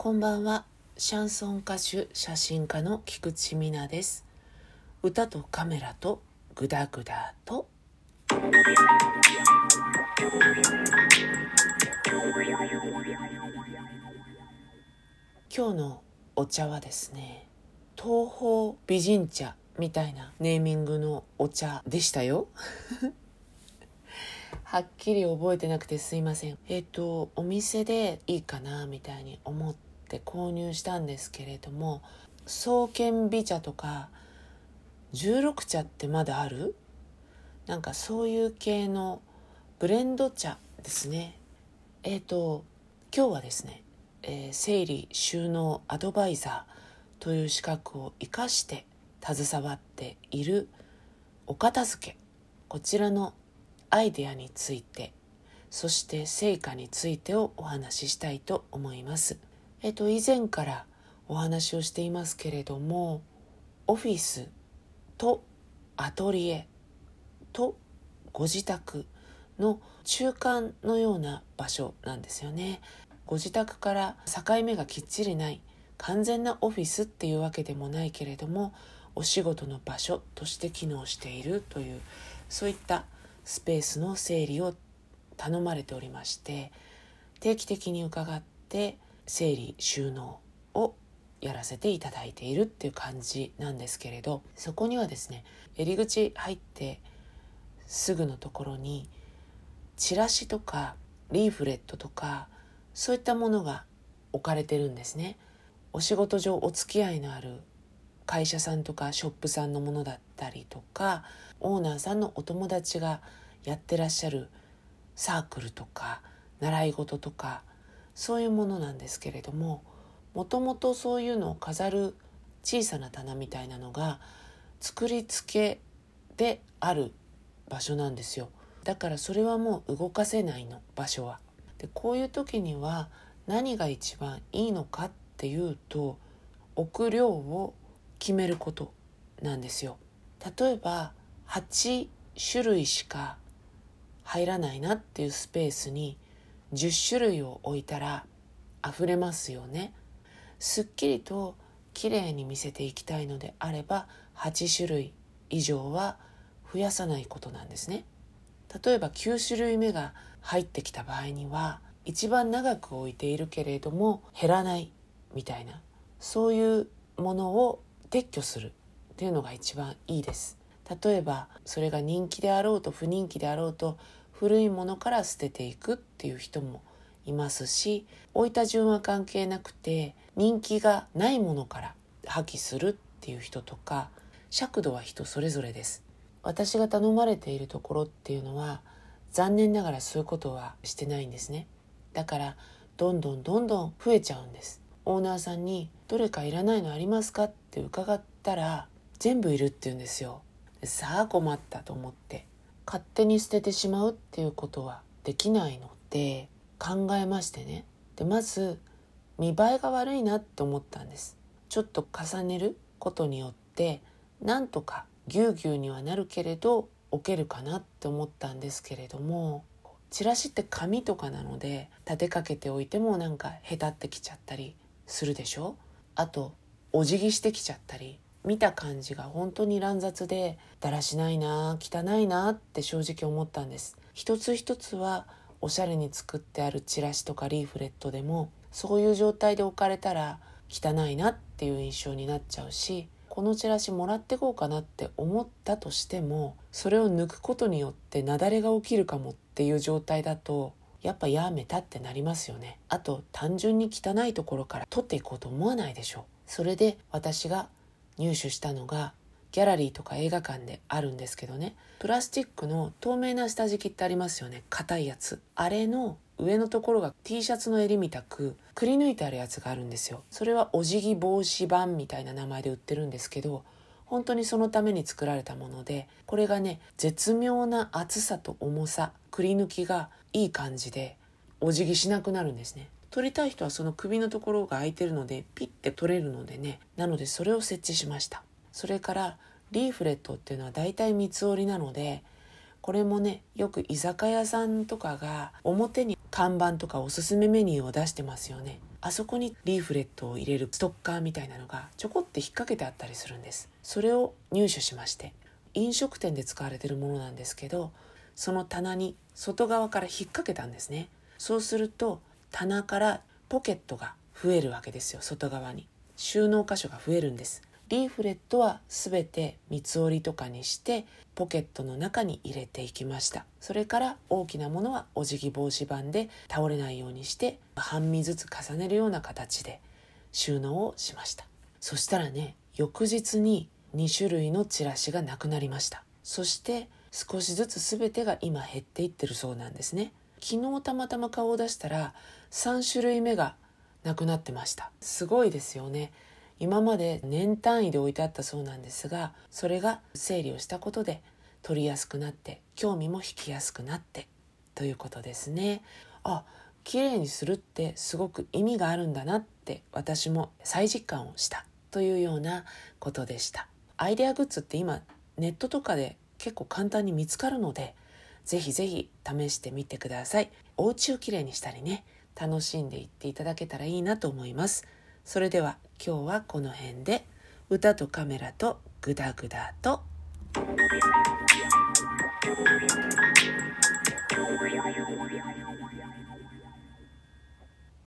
こんばんは。シャンソン歌手写真家の菊池美奈です。歌とカメラとグダグダと。今日のお茶はですね東方美人茶みたいなネーミングのお茶でしたよ。はっきり覚えてなくてすいません。えっ、とお店でいいかなみたいに思って購入したんですけれども創建美茶とか16茶ってまだある？なんかそういう系のブレンド茶ですね。えっ、と今日はですね、えー整理収納アドバイザーという資格を生かして携わっているお片付け。こちらのアイデアについてそして成果についてをお話ししたいと思います。えっと以前からお話をしていますけれどもオフィスとアトリエとご自宅の中間のような場所なんですよね。ご自宅から境目がきっちりない完全なオフィスっていうわけでもないけれどもお仕事の場所として機能しているというそういったスペースの整理を頼まれておりまして定期的に伺って整理収納をやらせていただいているっていう感じなんですけれどそこにはですね入り口入ってすぐのところにチラシとかリーフレットとかそういったものが置かれてるんですね。お仕事上お付き合いのある会社さんとかショップさんのものだったりとかオーナーさんのお友達がやってらっしゃるサークルとか習い事とかそういうものなんですけれどももともとそういうのを飾る小さな棚みたいなのが作り付けである場所なんですよだからそれはもう動かせないの場所は。でこういう時には何が一番いいのかっていうと置く量を決めることなんですよ。例えば8種類しか入らないなっていうスペースに10種類を置いたら溢れますよね。すっきりときれいに見せていきたいのであれば8種類以上は増やさないことなんですね。例えば9種類目が入ってきた場合には一番長く置いているけれども減らないみたいなそういうものを撤去するっていうのが一番いいです例えばそれが人気であろうと不人気であろうと古いものから捨てていくっていう人もいますし置いた順は関係なくて人気がないものから破棄するっていう人とか尺度は人それぞれです。私が頼まれているところっていうのは残念ながらそういうことはしてないんですね。だからどんどんどんどん増えちゃうんです。オーナーさんに「どれかいらないのありますか?」って伺ったら全部いるって言うんですよさあ困ったと思って。勝手に捨ててしまうっていうことはできないので考えましてね。でまず見栄えが悪いなって思ったんです。ちょっと重ねることによってなんとかぎゅうぎゅうにはなるけれど置けるかなって思ったんですけれどもチラシって紙とかなので立てかけておいてもなんかへたってきちゃったりするでしょ？あとお辞儀してきちゃったり見た感じが本当に乱雑でだらしないな汚いなって正直思ったんです。一つ一つはおしゃれに作ってあるチラシとかリーフレットでもそういう状態で置かれたら汚いなっていう印象になっちゃうしこのチラシもらってこうかなって思ったとしてもそれを抜くことによって雪崩が起きるかもっていう状態だとやっぱやめたってなりますよね。あと単純に汚いところから取っていこうと思わないでしょ。それで私が入手したのがギャラリーとか映画館であるんですけどね。プラスチックの透明な下敷きってありますよね。硬いやつ。あれの上のところが T シャツの襟みたくくり抜いてあるやつがあるんですよ。それはお辞儀防止版みたいな名前で売ってるんですけど本当にそのために作られたものでこれがね絶妙な厚さと重さくり抜きがいい感じでお辞儀しなくなるんですね。取りたい人はその首のところが空いてるのでピッて取れるのでね。なのでそれを設置しました。それからリーフレットっていうのは大体三つ折りなのでこれもねよく居酒屋さんとかが表に看板とかおすすめメニューを出してますよね。あそこにリーフレットを入れるストッカーみたいなのがちょこって引っ掛けてあったりするんです。それを入手しまして飲食店で使われてるものなんですけどその棚に外側から引っ掛けたんですね。そうすると棚からポケットが増えるわけですよ外側に。収納箇所が増えるんです。リーフレットは全て三つ折りとかにしてポケットの中に入れていきました。それから大きなものはお辞儀防止板で倒れないようにして半身ずつ重ねるような形で収納をしました。そしたらね翌日に2種類のチラシがなくなりました。そして少しずつ全てが今減っていってるそうなんですね。昨日たまたま顔を出したら3種類目がなくなってました。すごいですよね。今まで年単位で置いてあったそうなんですがそれが整理をしたことで取りやすくなって興味も引きやすくなってということですね。あ綺麗にするってすごく意味があるんだなって私も再実感をしたというようなことでした。アイデアグッズって今ネットとかで結構簡単に見つかるのでぜひぜひ試してみてください。お家をきれいにしたりね楽しんでいっていただけたらいいなと思います。それでは今日はこの辺で歌とカメラとグダグダと「